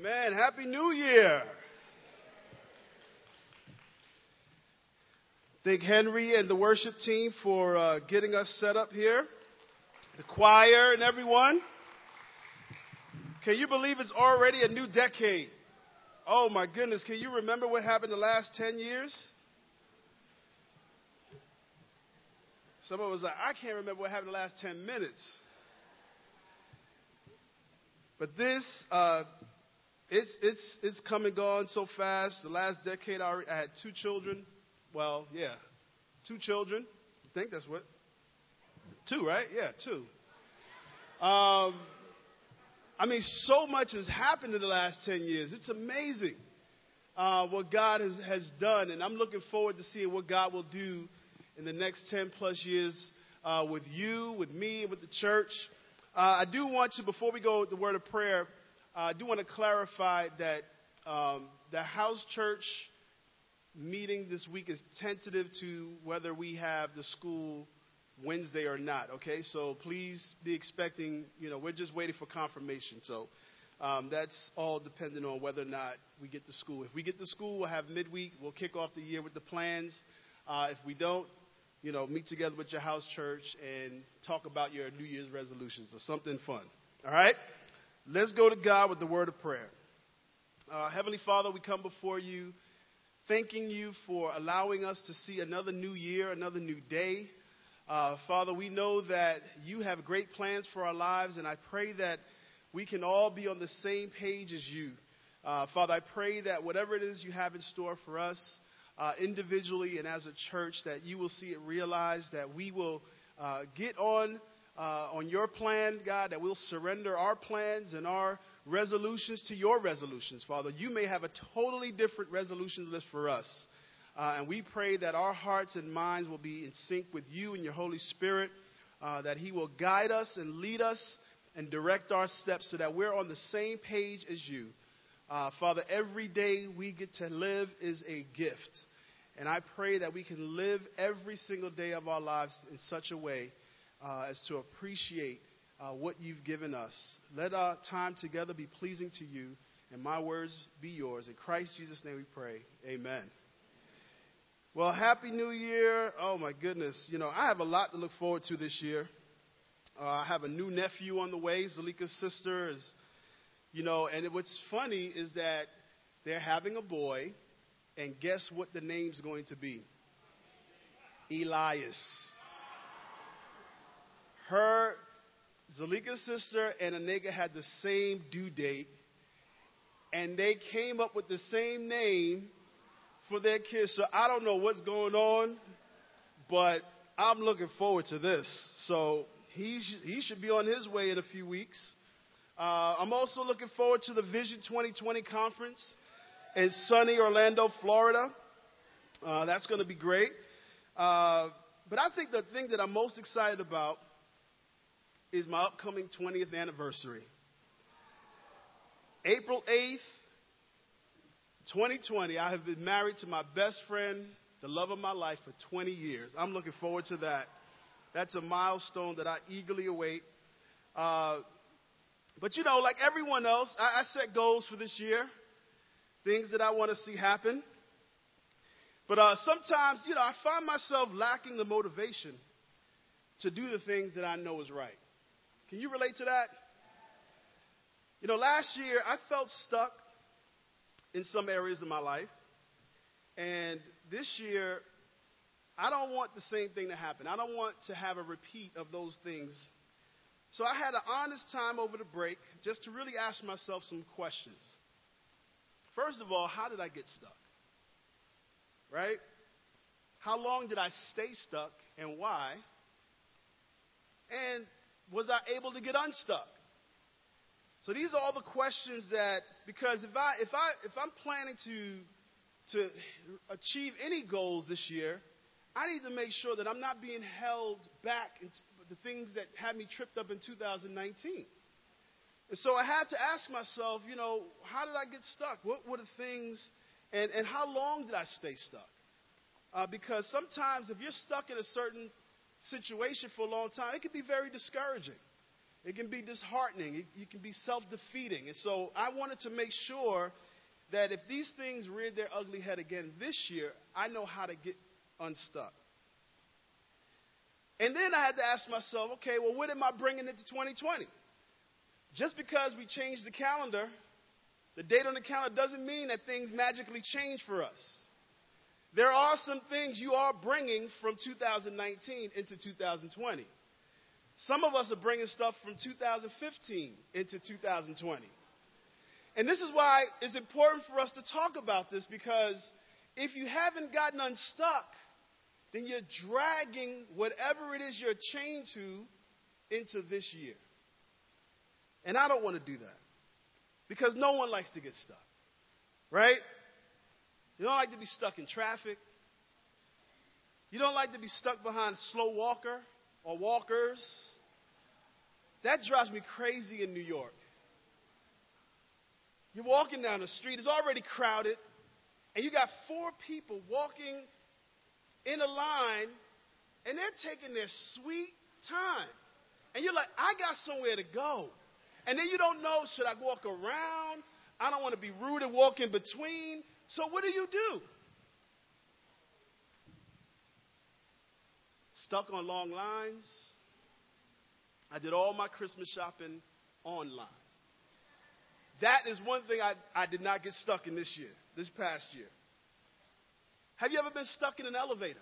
Amen. Happy New Year. Thank Henry and the worship team for uh, getting us set up here, the choir and everyone. Can you believe it's already a new decade? Oh my goodness, can you remember what happened the last 10 years? Someone was like, I can't remember what happened the last 10 minutes. But this, uh, it's, it's, it's come and gone so fast. The last decade, I, I had two children. Well, yeah, two children. I think that's what. Two, right? Yeah, two. Um, I mean, so much has happened in the last 10 years. It's amazing uh, what God has, has done. And I'm looking forward to seeing what God will do in the next 10 plus years uh, with you, with me, with the church. Uh, I do want to, before we go with the word of prayer, I do want to clarify that um, the house church meeting this week is tentative to whether we have the school Wednesday or not. Okay, so please be expecting. You know, we're just waiting for confirmation. So um, that's all dependent on whether or not we get to school. If we get to school, we'll have midweek. We'll kick off the year with the plans. Uh, if we don't, you know, meet together with your house church and talk about your New Year's resolutions or something fun. All right? Let's go to God with the word of prayer. Uh, Heavenly Father, we come before you thanking you for allowing us to see another new year, another new day. Uh, Father, we know that you have great plans for our lives, and I pray that we can all be on the same page as you. Uh, Father, I pray that whatever it is you have in store for us, uh, individually and as a church, that you will see it realized, that we will uh, get on uh, on your plan, God, that we'll surrender our plans and our resolutions to your resolutions, Father. You may have a totally different resolution list for us. Uh, and we pray that our hearts and minds will be in sync with you and your Holy Spirit, uh, that He will guide us and lead us and direct our steps so that we're on the same page as you. Uh, Father, every day we get to live is a gift. And I pray that we can live every single day of our lives in such a way uh, as to appreciate uh, what you've given us. Let our time together be pleasing to you, and my words be yours. In Christ Jesus' name we pray. Amen. Well, Happy New Year. Oh, my goodness. You know, I have a lot to look forward to this year. Uh, I have a new nephew on the way. Zalika's sister is, you know, and what's funny is that they're having a boy, and guess what the name's going to be? Elias her, Zalika's sister, and Anega had the same due date, and they came up with the same name for their kids. So I don't know what's going on, but I'm looking forward to this. So he, he should be on his way in a few weeks. Uh, I'm also looking forward to the Vision 2020 conference in sunny Orlando, Florida. Uh, that's going to be great. Uh, but I think the thing that I'm most excited about is my upcoming 20th anniversary. April 8th, 2020, I have been married to my best friend, the love of my life, for 20 years. I'm looking forward to that. That's a milestone that I eagerly await. Uh, but you know, like everyone else, I, I set goals for this year, things that I want to see happen. But uh, sometimes, you know, I find myself lacking the motivation to do the things that I know is right. Can you relate to that? You know, last year I felt stuck in some areas of my life. And this year, I don't want the same thing to happen. I don't want to have a repeat of those things. So I had an honest time over the break just to really ask myself some questions. First of all, how did I get stuck? Right? How long did I stay stuck and why? And was I able to get unstuck? So these are all the questions that because if I if I if I'm planning to to achieve any goals this year, I need to make sure that I'm not being held back into the things that had me tripped up in 2019. And so I had to ask myself, you know, how did I get stuck? What were the things, and, and how long did I stay stuck? Uh, because sometimes if you're stuck in a certain situation for a long time, it can be very discouraging. It can be disheartening. It, you can be self defeating. And so I wanted to make sure that if these things reared their ugly head again this year, I know how to get unstuck. And then I had to ask myself, okay, well, what am I bringing into 2020? Just because we changed the calendar, the date on the calendar doesn't mean that things magically change for us. There are some things you are bringing from 2019 into 2020. Some of us are bringing stuff from 2015 into 2020. And this is why it's important for us to talk about this because if you haven't gotten unstuck, then you're dragging whatever it is you're chained to into this year. And I don't want to do that because no one likes to get stuck, right? You don't like to be stuck in traffic. You don't like to be stuck behind slow walker or walkers. That drives me crazy in New York. You're walking down the street, it's already crowded, and you got four people walking in a line, and they're taking their sweet time. And you're like, I got somewhere to go. And then you don't know, should I walk around? I don't want to be rude and walk in between. So what do you do? Stuck on long lines. I did all my Christmas shopping online. That is one thing I, I did not get stuck in this year, this past year. Have you ever been stuck in an elevator?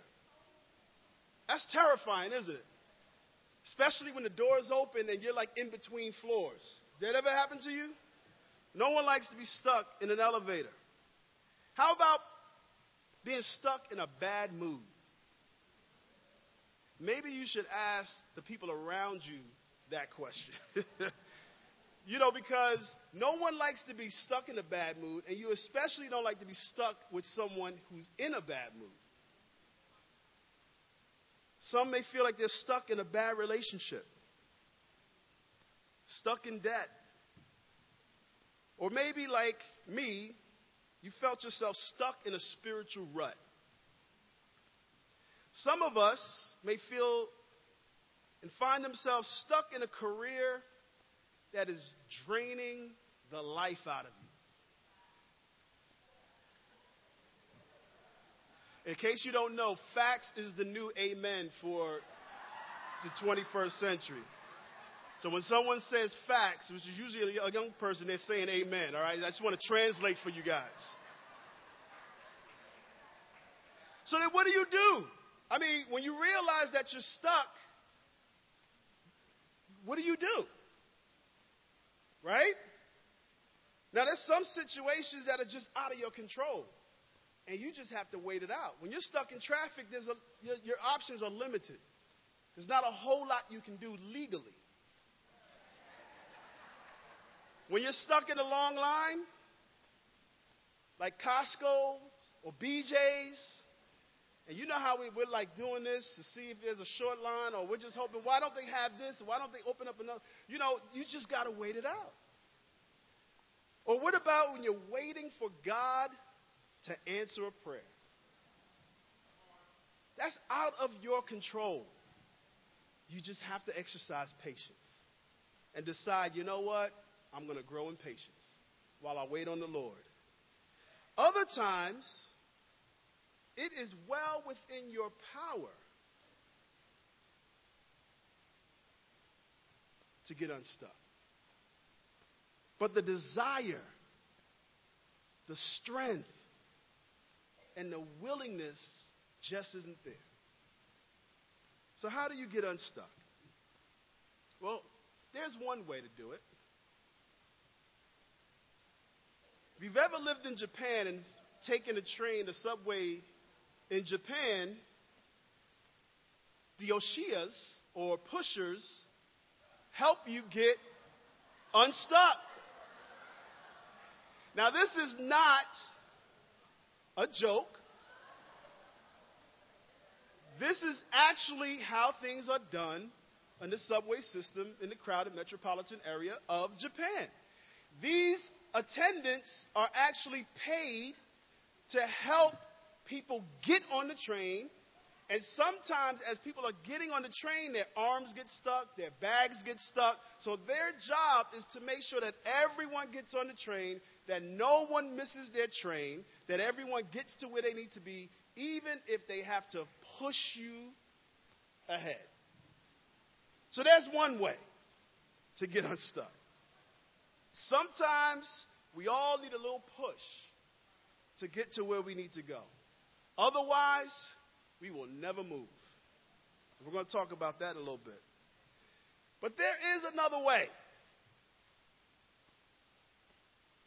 That's terrifying, isn't it? Especially when the door's open and you're like in between floors. Did that ever happen to you? No one likes to be stuck in an elevator. How about being stuck in a bad mood? Maybe you should ask the people around you that question. you know, because no one likes to be stuck in a bad mood, and you especially don't like to be stuck with someone who's in a bad mood. Some may feel like they're stuck in a bad relationship, stuck in debt. Or maybe, like me, you felt yourself stuck in a spiritual rut. Some of us may feel and find themselves stuck in a career that is draining the life out of you. In case you don't know, facts is the new amen for the 21st century. So when someone says facts, which is usually a young person, they're saying amen, all right? I just want to translate for you guys. So then what do you do? I mean, when you realize that you're stuck, what do you do? Right? Now, there's some situations that are just out of your control, and you just have to wait it out. When you're stuck in traffic, there's a, your, your options are limited. There's not a whole lot you can do legally. When you're stuck in a long line, like Costco or BJ's, and you know how we, we're like doing this to see if there's a short line, or we're just hoping, why don't they have this? Why don't they open up another? You know, you just got to wait it out. Or what about when you're waiting for God to answer a prayer? That's out of your control. You just have to exercise patience and decide, you know what? I'm going to grow in patience while I wait on the Lord. Other times, it is well within your power to get unstuck. But the desire, the strength, and the willingness just isn't there. So, how do you get unstuck? Well, there's one way to do it. If you've ever lived in Japan and taken a train, the subway in Japan, the oshiyas or pushers help you get unstuck. Now, this is not a joke. This is actually how things are done in the subway system in the crowded metropolitan area of Japan. These attendants are actually paid to help people get on the train And sometimes, as people are getting on the train, their arms get stuck, their bags get stuck. So, their job is to make sure that everyone gets on the train, that no one misses their train, that everyone gets to where they need to be, even if they have to push you ahead. So, there's one way to get unstuck. Sometimes we all need a little push to get to where we need to go. Otherwise, we will never move. We're going to talk about that a little bit. But there is another way.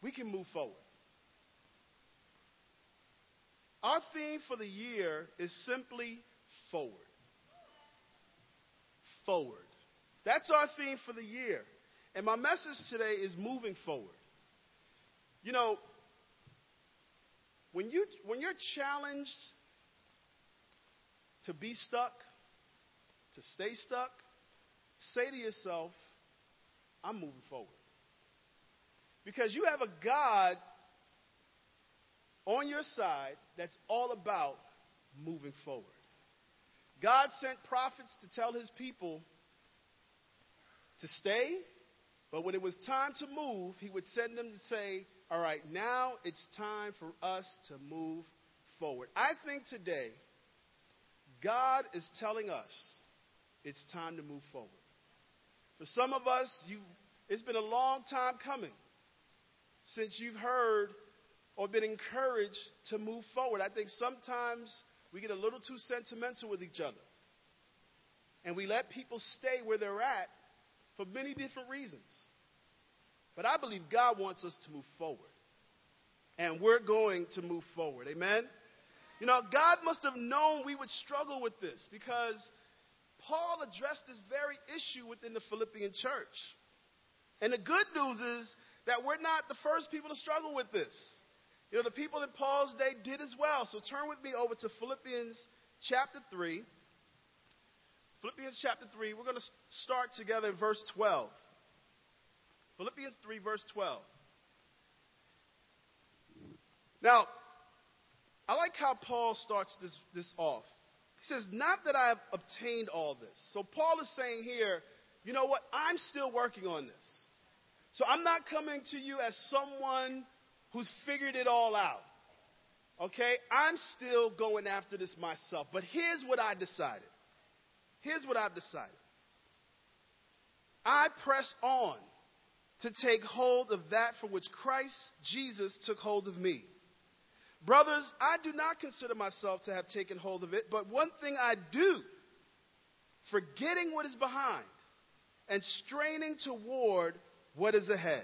We can move forward. Our theme for the year is simply forward. Forward. That's our theme for the year. And my message today is moving forward. You know, when, you, when you're challenged to be stuck, to stay stuck, say to yourself, I'm moving forward. Because you have a God on your side that's all about moving forward. God sent prophets to tell his people to stay, but when it was time to move, he would send them to say, All right, now it's time for us to move forward. I think today, God is telling us it's time to move forward. For some of us, it's been a long time coming since you've heard or been encouraged to move forward. I think sometimes we get a little too sentimental with each other. And we let people stay where they're at for many different reasons. But I believe God wants us to move forward. And we're going to move forward. Amen? You know, God must have known we would struggle with this because Paul addressed this very issue within the Philippian church. And the good news is that we're not the first people to struggle with this. You know, the people in Paul's day did as well. So turn with me over to Philippians chapter 3. Philippians chapter 3, we're going to start together in verse 12. Philippians 3, verse 12. Now, I like how Paul starts this, this off. He says, Not that I have obtained all this. So Paul is saying here, you know what? I'm still working on this. So I'm not coming to you as someone who's figured it all out. Okay? I'm still going after this myself. But here's what I decided. Here's what I've decided. I press on to take hold of that for which Christ Jesus took hold of me. Brothers, I do not consider myself to have taken hold of it, but one thing I do, forgetting what is behind and straining toward what is ahead.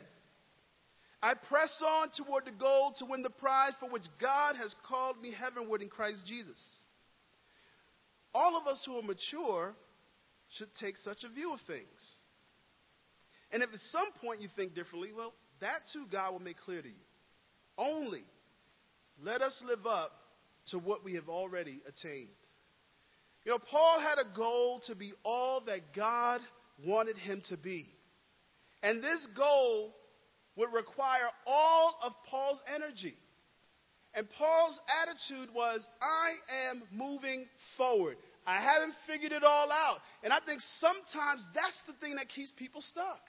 I press on toward the goal to win the prize for which God has called me heavenward in Christ Jesus. All of us who are mature should take such a view of things. And if at some point you think differently, well, that too God will make clear to you. Only let us live up to what we have already attained. You know, Paul had a goal to be all that God wanted him to be. And this goal would require all of Paul's energy. And Paul's attitude was, I am moving forward. I haven't figured it all out. And I think sometimes that's the thing that keeps people stuck.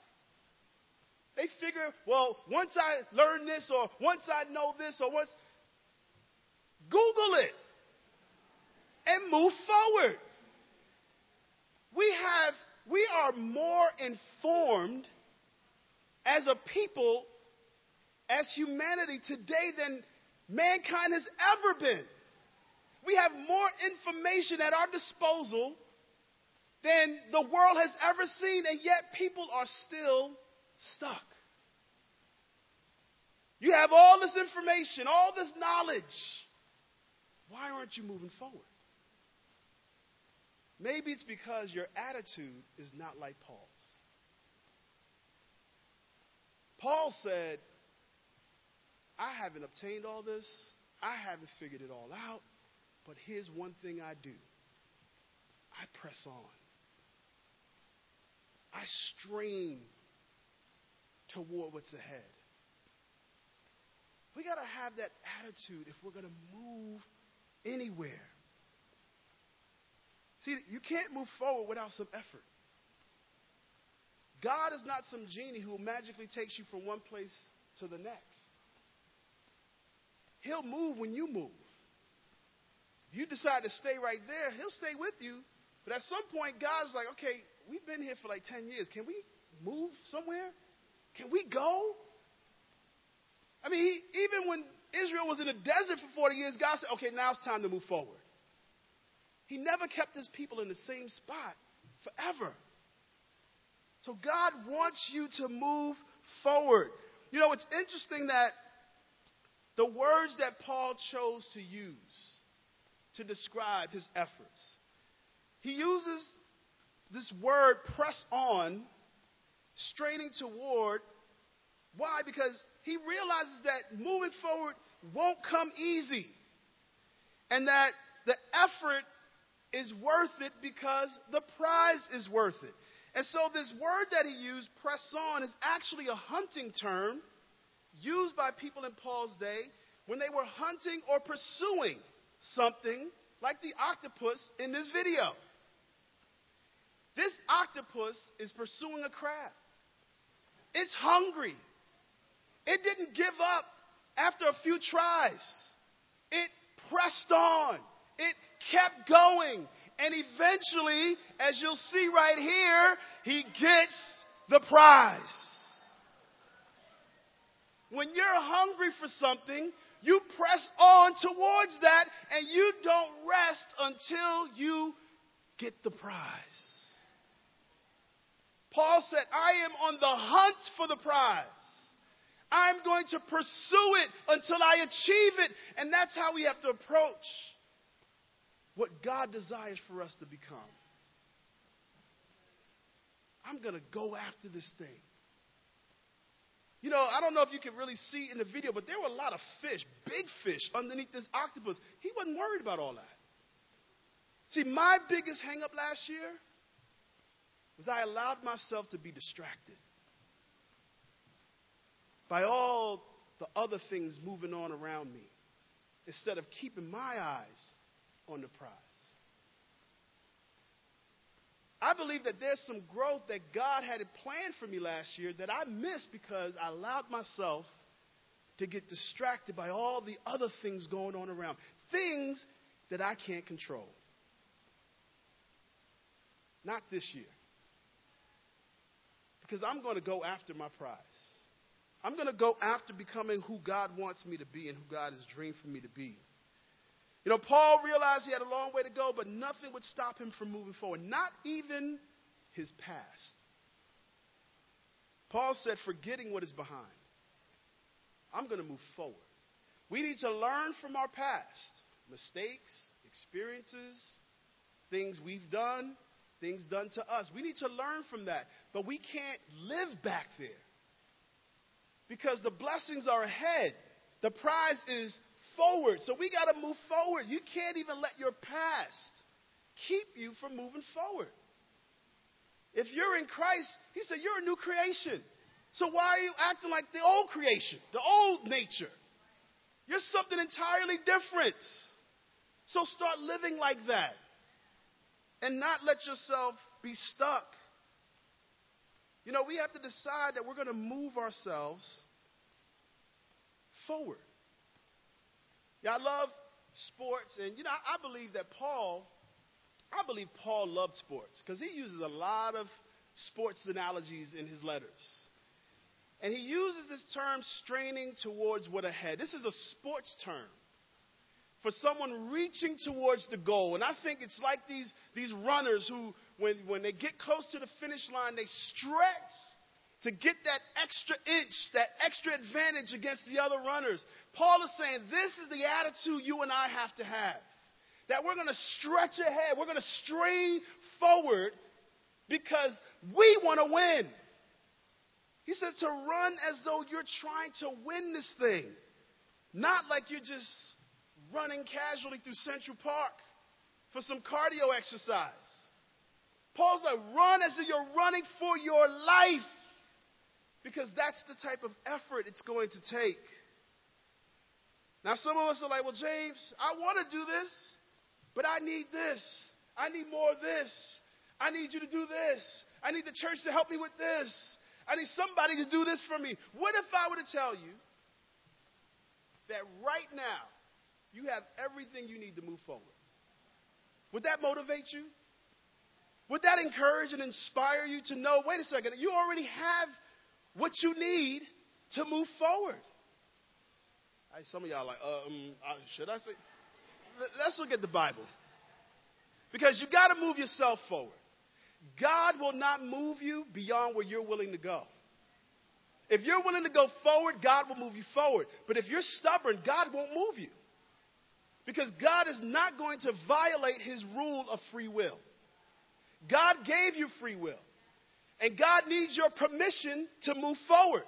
They figure, well, once I learn this, or once I know this, or once. Google it and move forward. We have, we are more informed as a people, as humanity today than mankind has ever been. We have more information at our disposal than the world has ever seen, and yet people are still stuck. You have all this information, all this knowledge. Why aren't you moving forward? Maybe it's because your attitude is not like Paul's. Paul said, I haven't obtained all this, I haven't figured it all out, but here's one thing I do I press on. I strain toward what's ahead. We got to have that attitude if we're going to move anywhere. See, you can't move forward without some effort. God is not some genie who magically takes you from one place to the next. He'll move when you move. If you decide to stay right there, he'll stay with you. But at some point, God's like, okay, we've been here for like 10 years. Can we move somewhere? Can we go? I mean, he, even when Israel was in the desert for 40 years, God said, okay, now it's time to move forward. He never kept his people in the same spot forever. So God wants you to move forward. You know, it's interesting that the words that Paul chose to use to describe his efforts, he uses this word press on, straining toward. Why? Because he realizes that moving forward won't come easy. And that the effort is worth it because the prize is worth it. And so, this word that he used, press on, is actually a hunting term used by people in Paul's day when they were hunting or pursuing something like the octopus in this video. This octopus is pursuing a crab. It's hungry. It didn't give up after a few tries. It pressed on. It kept going. And eventually, as you'll see right here, he gets the prize. When you're hungry for something, you press on towards that and you don't rest until you get the prize. Paul said, I am on the hunt for the prize. I'm going to pursue it until I achieve it. And that's how we have to approach what God desires for us to become. I'm going to go after this thing. You know, I don't know if you can really see in the video, but there were a lot of fish, big fish, underneath this octopus. He wasn't worried about all that. See, my biggest hangup last year was I allowed myself to be distracted by all the other things moving on around me instead of keeping my eyes on the prize. I believe that there's some growth that God had planned for me last year that I missed because I allowed myself to get distracted by all the other things going on around, things that I can't control. Not this year. Because I'm going to go after my prize. I'm going to go after becoming who God wants me to be and who God has dreamed for me to be. You know, Paul realized he had a long way to go, but nothing would stop him from moving forward, not even his past. Paul said, forgetting what is behind, I'm going to move forward. We need to learn from our past mistakes, experiences, things we've done, things done to us. We need to learn from that, but we can't live back there because the blessings are ahead. The prize is forward. So we got to move forward. You can't even let your past keep you from moving forward. If you're in Christ, He said you're a new creation. So why are you acting like the old creation, the old nature? You're something entirely different. So start living like that and not let yourself be stuck. You know, we have to decide that we're going to move ourselves forward. Yeah, I love sports, and you know, I, I believe that Paul, I believe Paul loved sports because he uses a lot of sports analogies in his letters. And he uses this term straining towards what ahead. This is a sports term for someone reaching towards the goal. And I think it's like these, these runners who, when, when they get close to the finish line, they stretch to get that extra inch, that extra advantage against the other runners. Paul is saying this is the attitude you and I have to have. That we're going to stretch ahead, we're going to strain forward because we want to win. He says to run as though you're trying to win this thing, not like you're just running casually through Central Park for some cardio exercise. Paul's like, run as though you're running for your life. Because that's the type of effort it's going to take. Now, some of us are like, well, James, I want to do this, but I need this. I need more of this. I need you to do this. I need the church to help me with this. I need somebody to do this for me. What if I were to tell you that right now you have everything you need to move forward? Would that motivate you? Would that encourage and inspire you to know, wait a second, you already have what you need to move forward? some of y'all like, uh, um, should I say? Let's look at the Bible. Because you got to move yourself forward. God will not move you beyond where you're willing to go. If you're willing to go forward, God will move you forward. But if you're stubborn, God won't move you. Because God is not going to violate his rule of free will. God gave you free will. And God needs your permission to move forward.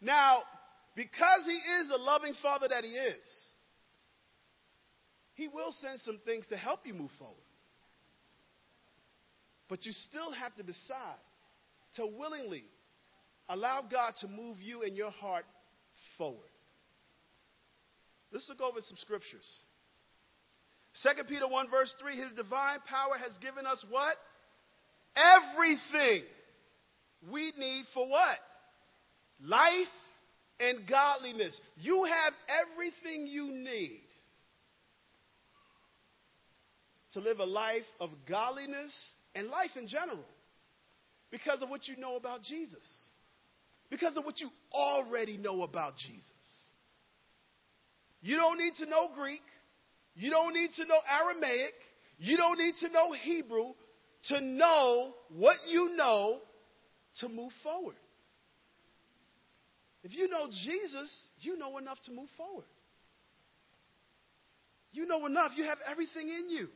Now, because He is a loving Father that He is, He will send some things to help you move forward. But you still have to decide to willingly allow God to move you and your heart forward. Let's look over some scriptures. 2 Peter 1, verse 3 His divine power has given us what? Everything we need for what? Life and godliness. You have everything you need to live a life of godliness and life in general because of what you know about Jesus, because of what you already know about Jesus. You don't need to know Greek, you don't need to know Aramaic, you don't need to know Hebrew to know what you know to move forward. If you know Jesus, you know enough to move forward. You know enough. You have everything in you.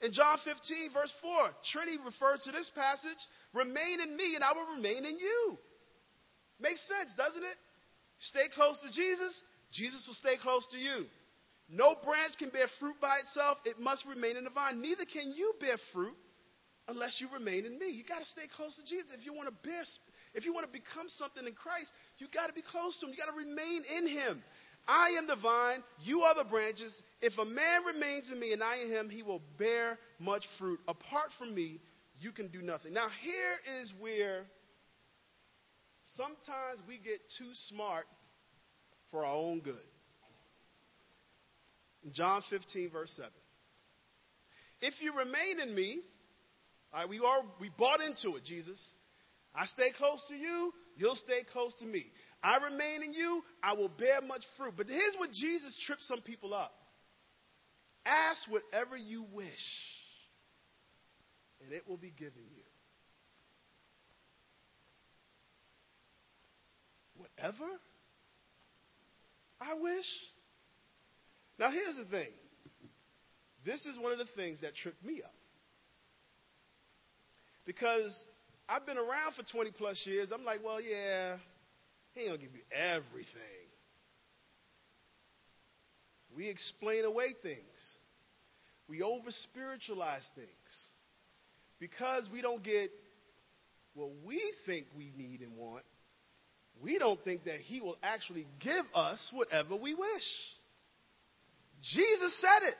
In John 15, verse 4, Trinity refers to this passage remain in me, and I will remain in you. Makes sense, doesn't it? Stay close to Jesus, Jesus will stay close to you. No branch can bear fruit by itself, it must remain in the vine. Neither can you bear fruit unless you remain in me. You got to stay close to Jesus. If you want to bear, if you want to become something in Christ, you got to be close to Him. You got to remain in Him. I am the vine, you are the branches. If a man remains in me and I in him, he will bear much fruit. Apart from me, you can do nothing. Now, here is where sometimes we get too smart for our own good. John 15, verse 7. If you remain in me, Right, we are we bought into it, Jesus. I stay close to you, you'll stay close to me. I remain in you, I will bear much fruit. But here's what Jesus trips some people up. Ask whatever you wish, and it will be given you. Whatever I wish. Now, here's the thing this is one of the things that tripped me up. Because I've been around for 20 plus years. I'm like, well, yeah, he ain't to give you everything. We explain away things, we over spiritualize things. Because we don't get what we think we need and want, we don't think that he will actually give us whatever we wish. Jesus said it.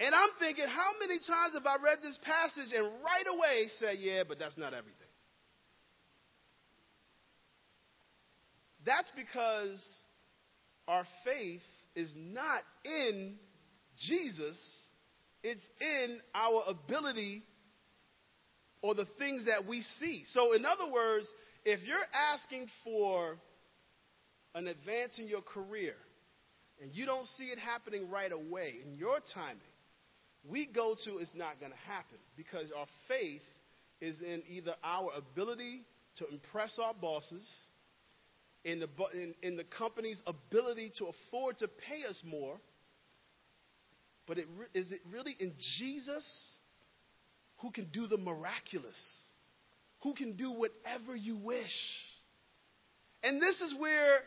And I'm thinking, how many times have I read this passage and right away say, yeah, but that's not everything? That's because our faith is not in Jesus, it's in our ability or the things that we see. So, in other words, if you're asking for an advance in your career and you don't see it happening right away in your timing, we go to is not going to happen because our faith is in either our ability to impress our bosses, in the, in, in the company's ability to afford to pay us more, but it is it really in Jesus who can do the miraculous, who can do whatever you wish? And this is where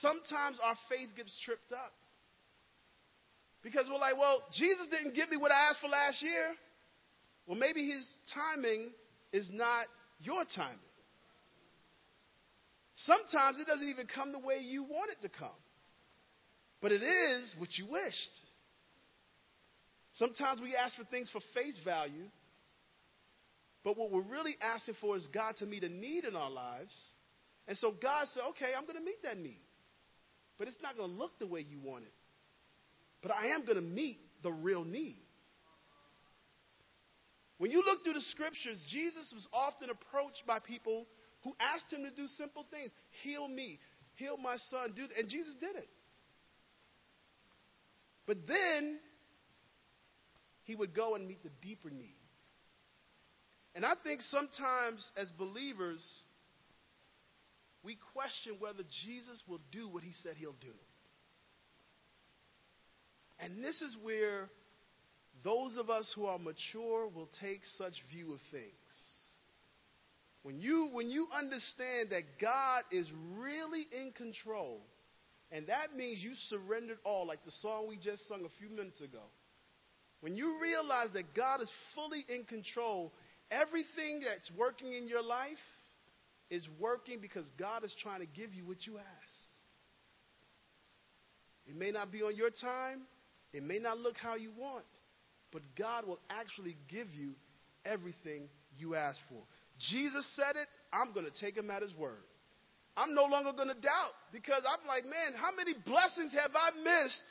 sometimes our faith gets tripped up. Because we're like, well, Jesus didn't give me what I asked for last year. Well, maybe his timing is not your timing. Sometimes it doesn't even come the way you want it to come, but it is what you wished. Sometimes we ask for things for face value, but what we're really asking for is God to meet a need in our lives. And so God said, okay, I'm going to meet that need. But it's not going to look the way you want it. But I am going to meet the real need. When you look through the scriptures, Jesus was often approached by people who asked him to do simple things heal me, heal my son, do and Jesus did it. But then he would go and meet the deeper need. And I think sometimes as believers, we question whether Jesus will do what he said he'll do. And this is where those of us who are mature will take such view of things. When you, when you understand that God is really in control, and that means you surrendered all, like the song we just sung a few minutes ago. When you realize that God is fully in control, everything that's working in your life is working because God is trying to give you what you asked. It may not be on your time, it may not look how you want, but God will actually give you everything you ask for. Jesus said it, I'm going to take him at his word. I'm no longer going to doubt because I'm like, man, how many blessings have I missed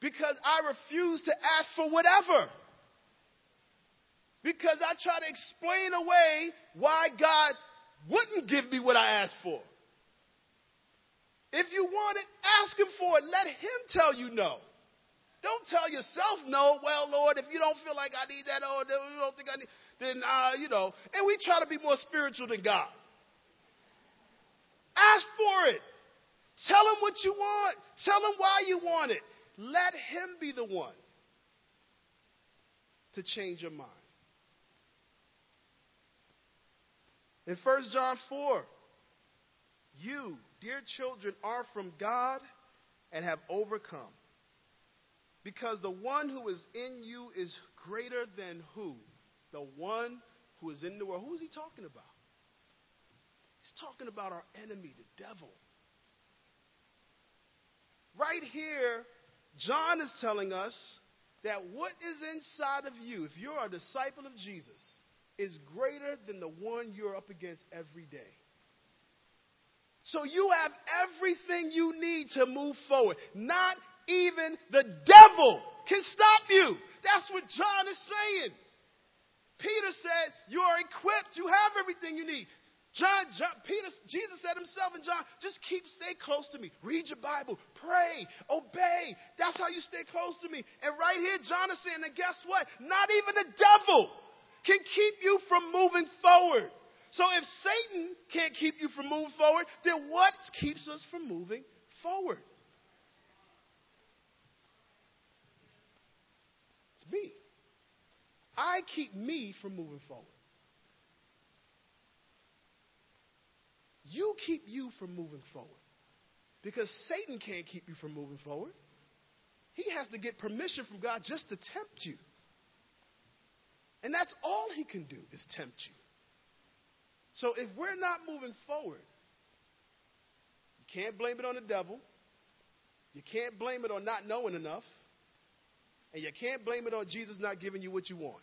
because I refuse to ask for whatever? Because I try to explain away why God wouldn't give me what I asked for. If you want it, ask Him for it. Let Him tell you no. Don't tell yourself no. Well, Lord, if you don't feel like I need that, or you don't think I need, then uh, you know. And we try to be more spiritual than God. Ask for it. Tell him what you want. Tell him why you want it. Let him be the one to change your mind. In 1 John 4, you, dear children, are from God and have overcome. Because the one who is in you is greater than who? The one who is in the world. Who is he talking about? He's talking about our enemy, the devil. Right here, John is telling us that what is inside of you, if you're a disciple of Jesus, is greater than the one you're up against every day. So you have everything you need to move forward. Not even the devil can stop you. That's what John is saying. Peter said, You are equipped. You have everything you need. John, John, Peter, Jesus said himself and John, just keep, stay close to me. Read your Bible, pray, obey. That's how you stay close to me. And right here, John is saying, and guess what? Not even the devil can keep you from moving forward. So if Satan can't keep you from moving forward, then what keeps us from moving forward? Me. I keep me from moving forward. You keep you from moving forward. Because Satan can't keep you from moving forward. He has to get permission from God just to tempt you. And that's all he can do is tempt you. So if we're not moving forward, you can't blame it on the devil. You can't blame it on not knowing enough. And you can't blame it on Jesus not giving you what you want.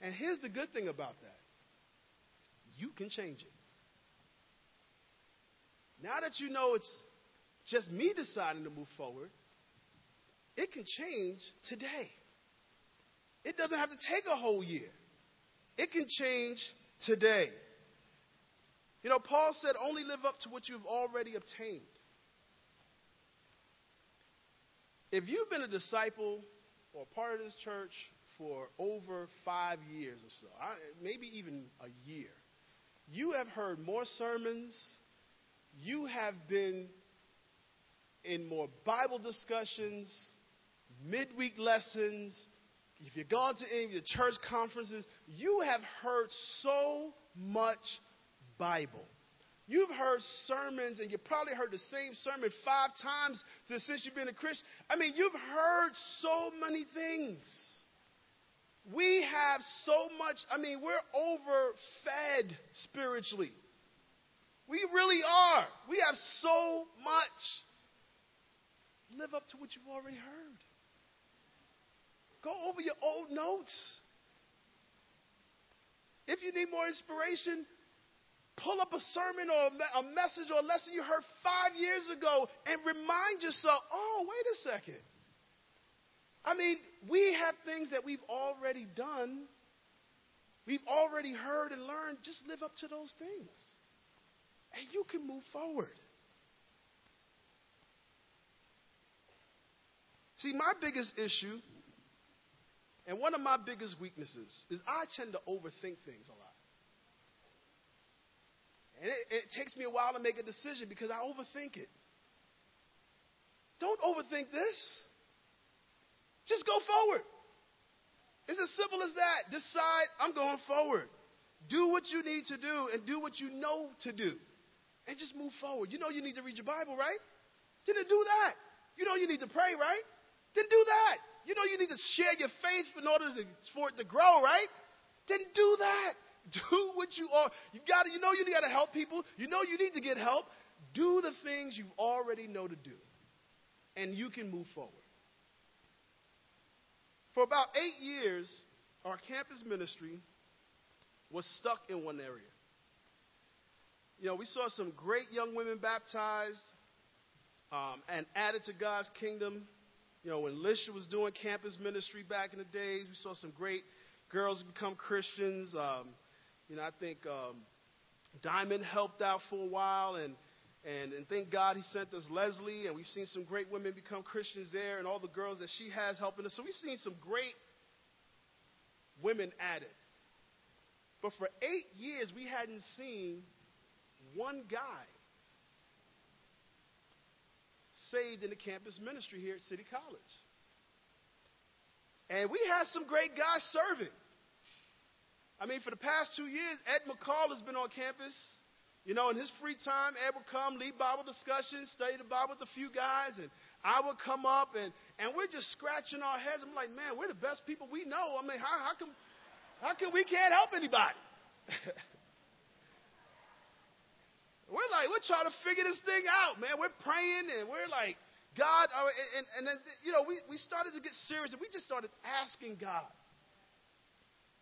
And here's the good thing about that you can change it. Now that you know it's just me deciding to move forward, it can change today. It doesn't have to take a whole year, it can change today. You know, Paul said, only live up to what you've already obtained. If you've been a disciple or part of this church for over five years or so, maybe even a year, you have heard more sermons you have been in more Bible discussions, midweek lessons, if you've gone to any of the church conferences, you have heard so much Bible. You've heard sermons, and you probably heard the same sermon five times since you've been a Christian. I mean, you've heard so many things. We have so much, I mean, we're overfed spiritually. We really are. We have so much. Live up to what you've already heard. Go over your old notes. If you need more inspiration, pull up a sermon or a message or a lesson you heard five years ago and remind yourself, oh, wait a second. I mean, we have things that we've already done, we've already heard and learned. Just live up to those things. And you can move forward. See, my biggest issue and one of my biggest weaknesses is I tend to overthink things a lot. And it, it, takes me a while to make a decision because I overthink it. Don't overthink this. Just go forward. It's as simple as that. Decide, I'm going forward. Do what you need to do and do what you know to do. And just move forward. You know you need to read your Bible, right? Didn't do that. You know you need to pray, right? Then do that. You know you need to share your faith in order to, for it to grow, right? Then do that. Do what you are. You got You know you got to help people. You know you need to get help. Do the things you already know to do, and you can move forward. For about eight years, our campus ministry was stuck in one area. You know, we saw some great young women baptized um, and added to God's kingdom. You know, when Lisha was doing campus ministry back in the days, we saw some great girls become Christians. Um, you know, I think um, Diamond helped out for a while, and, and, and thank God he sent us Leslie, and we've seen some great women become Christians there, and all the girls that she has helping us. So we've seen some great women added. But for eight years, we hadn't seen one guy saved in the campus ministry here at City College. And we had some great guys serving. I mean, for the past two years, Ed McCall has been on campus. You know, in his free time, Ed would come, lead Bible discussions, study the Bible with a few guys, and I would come up, and, and we're just scratching our heads. I'm like, man, we're the best people we know. I mean, how, how, come, how come we can't help anybody? We're like, we're trying to figure this thing out, man. We're praying and we're like, God, uh, and, and then, you know, we, we started to get serious and we just started asking God.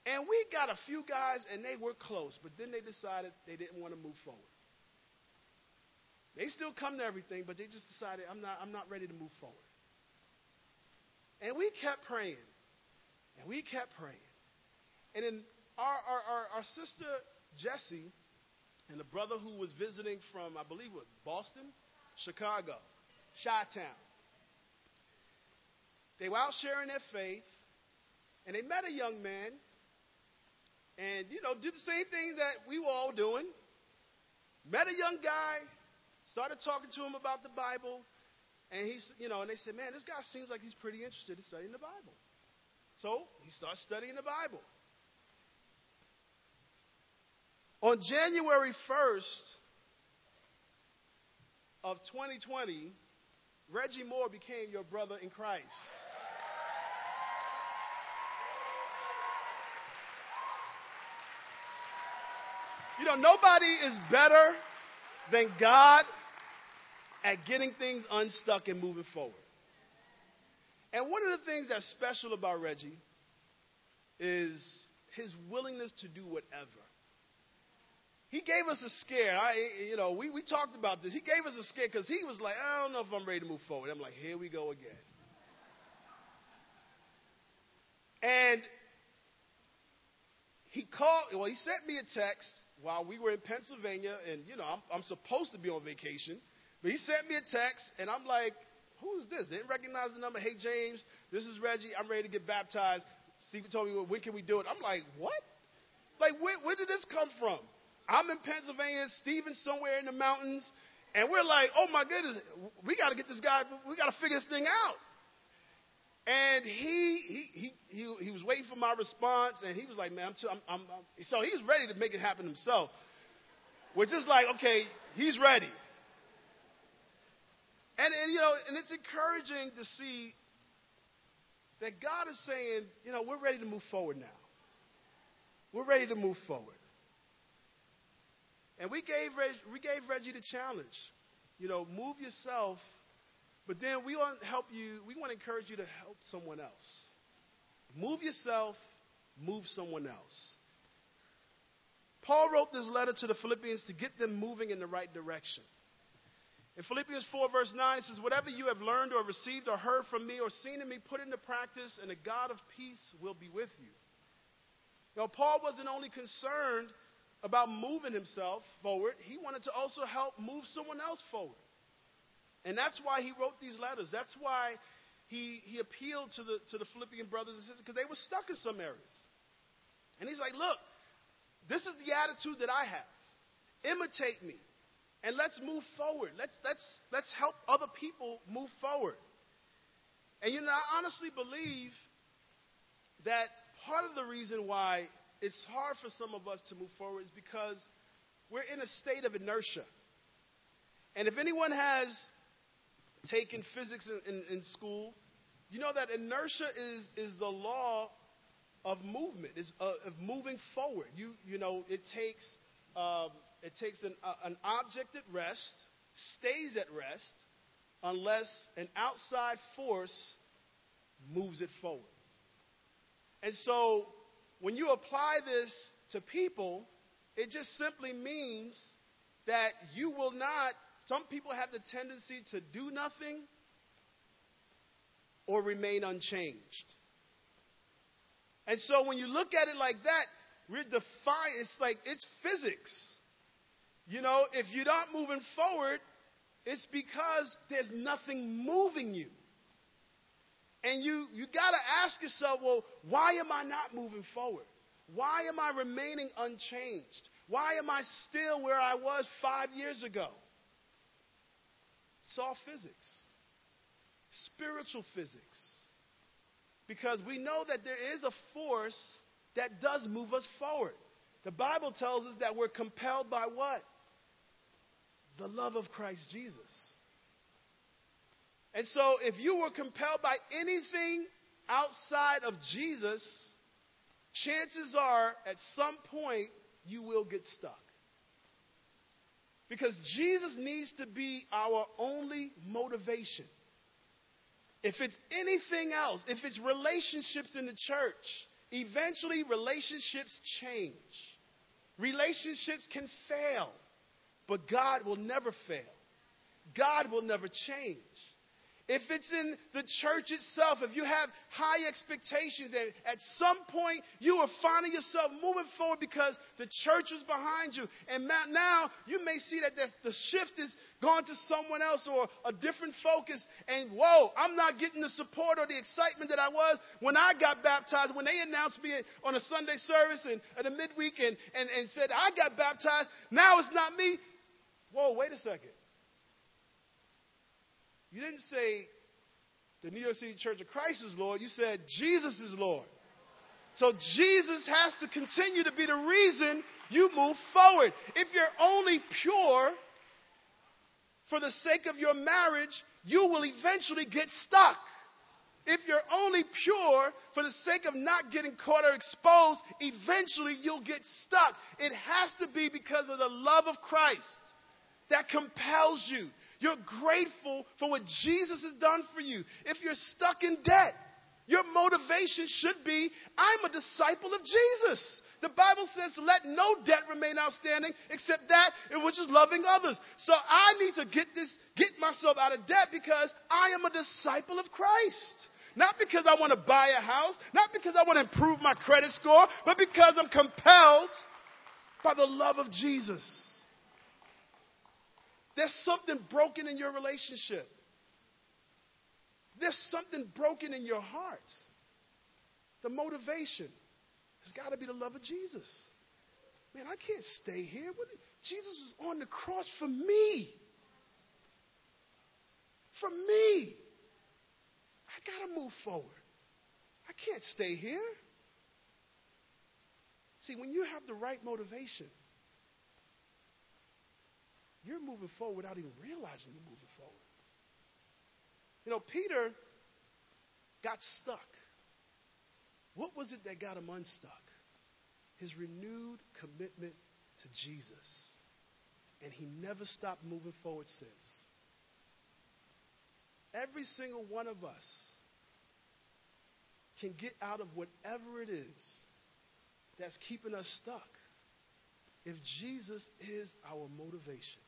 And we got a few guys and they were close, but then they decided they didn't want to move forward. They still come to everything, but they just decided, I'm not, I'm not ready to move forward. And we kept praying. And we kept praying. And then our, our, our, our sister, Jessie, and the brother who was visiting from, I believe, what, Boston, Chicago, Chi Town. They were out sharing their faith, and they met a young man, and you know, did the same thing that we were all doing. Met a young guy, started talking to him about the Bible, and he's, you know, and they said, man, this guy seems like he's pretty interested in studying the Bible. So he starts studying the Bible. On January 1st of 2020, Reggie Moore became your brother in Christ. You know, nobody is better than God at getting things unstuck and moving forward. And one of the things that's special about Reggie is his willingness to do whatever. He gave us a scare. I, you know, we, we talked about this. He gave us a scare because he was like, I don't know if I'm ready to move forward. I'm like, here we go again. And he called, well, he sent me a text while we were in Pennsylvania, and, you know, I'm, I'm supposed to be on vacation. But he sent me a text, and I'm like, who's this? Didn't recognize the number. Hey, James, this is Reggie. I'm ready to get baptized. Stephen told me, well, when can we do it? I'm like, what? Like, where, where did this come from? I'm in Pennsylvania, Stephen's somewhere in the mountains, and we're like, oh my goodness, we got to get this guy, we got to figure this thing out. And he, he, he, he, he was waiting for my response, and he was like, man, I'm, too, I'm, I'm, I'm, so he was ready to make it happen himself. We're just like, okay, he's ready. And, and, you know, and it's encouraging to see that God is saying, you know, we're ready to move forward now. We're ready to move forward. And we gave, we gave Reggie the challenge. You know, move yourself, but then we want to help you, we want to encourage you to help someone else. Move yourself, move someone else. Paul wrote this letter to the Philippians to get them moving in the right direction. In Philippians 4, verse 9, it says, Whatever you have learned or received or heard from me or seen in me, put into practice, and the God of peace will be with you. Now, Paul wasn't only concerned about moving himself forward, he wanted to also help move someone else forward. And that's why he wrote these letters. That's why he, he appealed to the, to the Philippian brothers and sisters, because they were stuck in some areas. And he's like, Look, this is the attitude that I have. Imitate me and let's move forward. Let's, let's, let's help other people move forward. And you know, I honestly believe that part of the reason why it's hard for some of us to move forward is because we're in a state of inertia. And if anyone has taken physics in, in, in school, you know that inertia is, is the law of movement, is uh, of moving forward. You, you know, it takes um, it takes an, uh, an object at rest, stays at rest, unless an outside force moves it forward. And so when you apply this to people, it just simply means that you will not, some people have the tendency to do nothing or remain unchanged. And so when you look at it like that, we're defying, it's like, it's physics. You know, if you're not moving forward, it's because there's nothing moving you. And you, you got to ask yourself, well, why am I not moving forward? Why am I remaining unchanged? Why am I still where I was five years ago? It's all physics, spiritual physics. Because we know that there is a force that does move us forward. The Bible tells us that we're compelled by what? the love of Christ Jesus. And so, if you were compelled by anything outside of Jesus, chances are at some point you will get stuck. Because Jesus needs to be our only motivation. If it's anything else, if it's relationships in the church, eventually relationships change. Relationships can fail. But God will never fail, God will never change. If it's in the church itself, if you have high expectations, and at some point you are finding yourself moving forward because the church is behind you, and now you may see that the shift is gone to someone else or a different focus, and whoa, I'm not getting the support or the excitement that I was when I got baptized, when they announced me on a Sunday service and at a midweek and, and, and said, I got baptized. Now it's not me. Whoa, wait a second. You didn't say the New York City Church of Christ is Lord. You said Jesus is Lord. So Jesus has to continue to be the reason you move forward. If you're only pure for the sake of your marriage, you will eventually get stuck. If you're only pure for the sake of not getting caught or exposed, eventually you'll get stuck. It has to be because of the love of Christ that compels you. You're grateful for what Jesus has done for you. If you're stuck in debt, your motivation should be I'm a disciple of Jesus. The Bible says, let no debt remain outstanding except that in which is loving others. So I need to get this, get myself out of debt because I am a disciple of Christ. Not because I want to buy a house, not because I want to improve my credit score, but because I'm compelled by the love of Jesus. There's something broken in your relationship. There's something broken in your heart. The motivation has got to be the love of Jesus. Man, I can't stay here. Jesus was on the cross for me. For me. I got to move forward. I can't stay here. See, when you have the right motivation, you're moving forward without even realizing you're moving forward. You know, Peter got stuck. What was it that got him unstuck? His renewed commitment to Jesus. And he never stopped moving forward since. Every single one of us can get out of whatever it is that's keeping us stuck if Jesus is our motivation.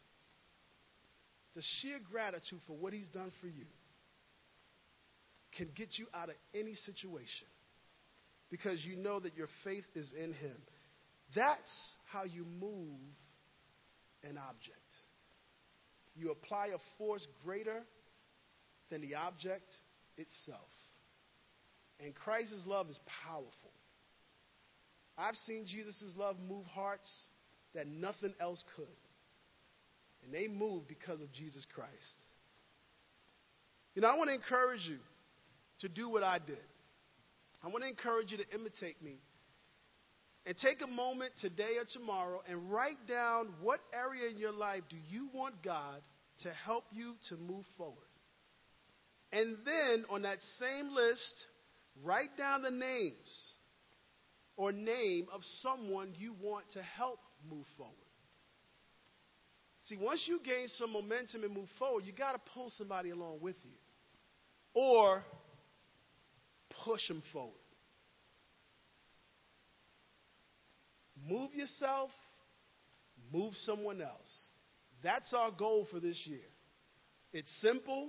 The sheer gratitude for what he's done for you can get you out of any situation because you know that your faith is in him. That's how you move an object. You apply a force greater than the object itself. And Christ's love is powerful. I've seen Jesus' love move hearts that nothing else could. And they move because of Jesus Christ. You know, I want to encourage you to do what I did. I want to encourage you to imitate me. And take a moment today or tomorrow and write down what area in your life do you want God to help you to move forward. And then on that same list, write down the names or name of someone you want to help move forward. See, once you gain some momentum and move forward, you got to pull somebody along with you or push them forward. Move yourself, move someone else. That's our goal for this year. It's simple,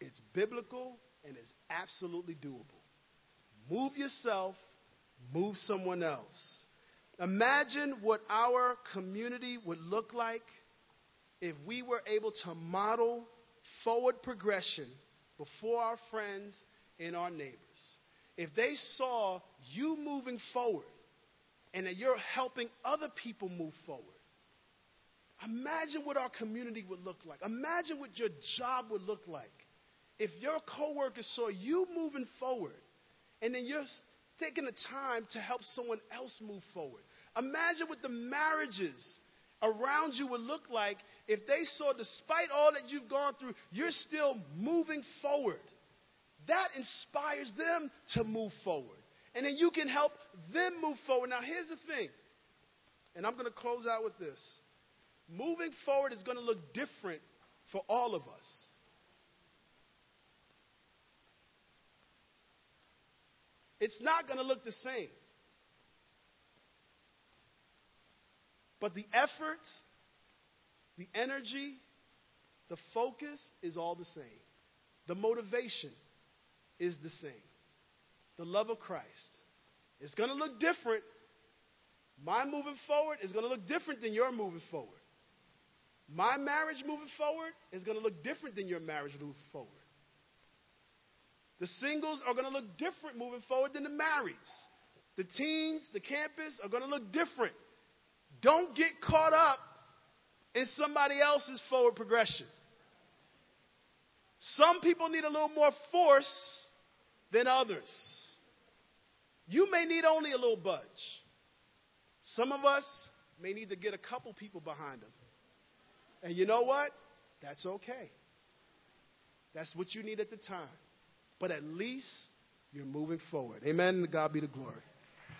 it's biblical, and it's absolutely doable. Move yourself, move someone else. Imagine what our community would look like if we were able to model forward progression before our friends and our neighbors. If they saw you moving forward and that you're helping other people move forward, imagine what our community would look like. Imagine what your job would look like if your coworkers saw you moving forward and then you're taking the time to help someone else move forward. Imagine what the marriages around you would look like if they saw, despite all that you've gone through, you're still moving forward. That inspires them to move forward. And then you can help them move forward. Now, here's the thing, and I'm going to close out with this moving forward is going to look different for all of us. It's not going to look the same. But the effort, the energy, the focus is all the same. The motivation is the same. The love of Christ. It's going to look different. My moving forward is going to look different than your moving forward. My marriage moving forward is going to look different than your marriage moving forward. The singles are going to look different moving forward than the marrieds. The teens, the campus are going to look different. Don't get caught up in somebody else's forward progression. Some people need a little more force than others. You may need only a little budge. Some of us may need to get a couple people behind them. And you know what? That's okay. That's what you need at the time but at least you're moving forward. Amen. God be the glory.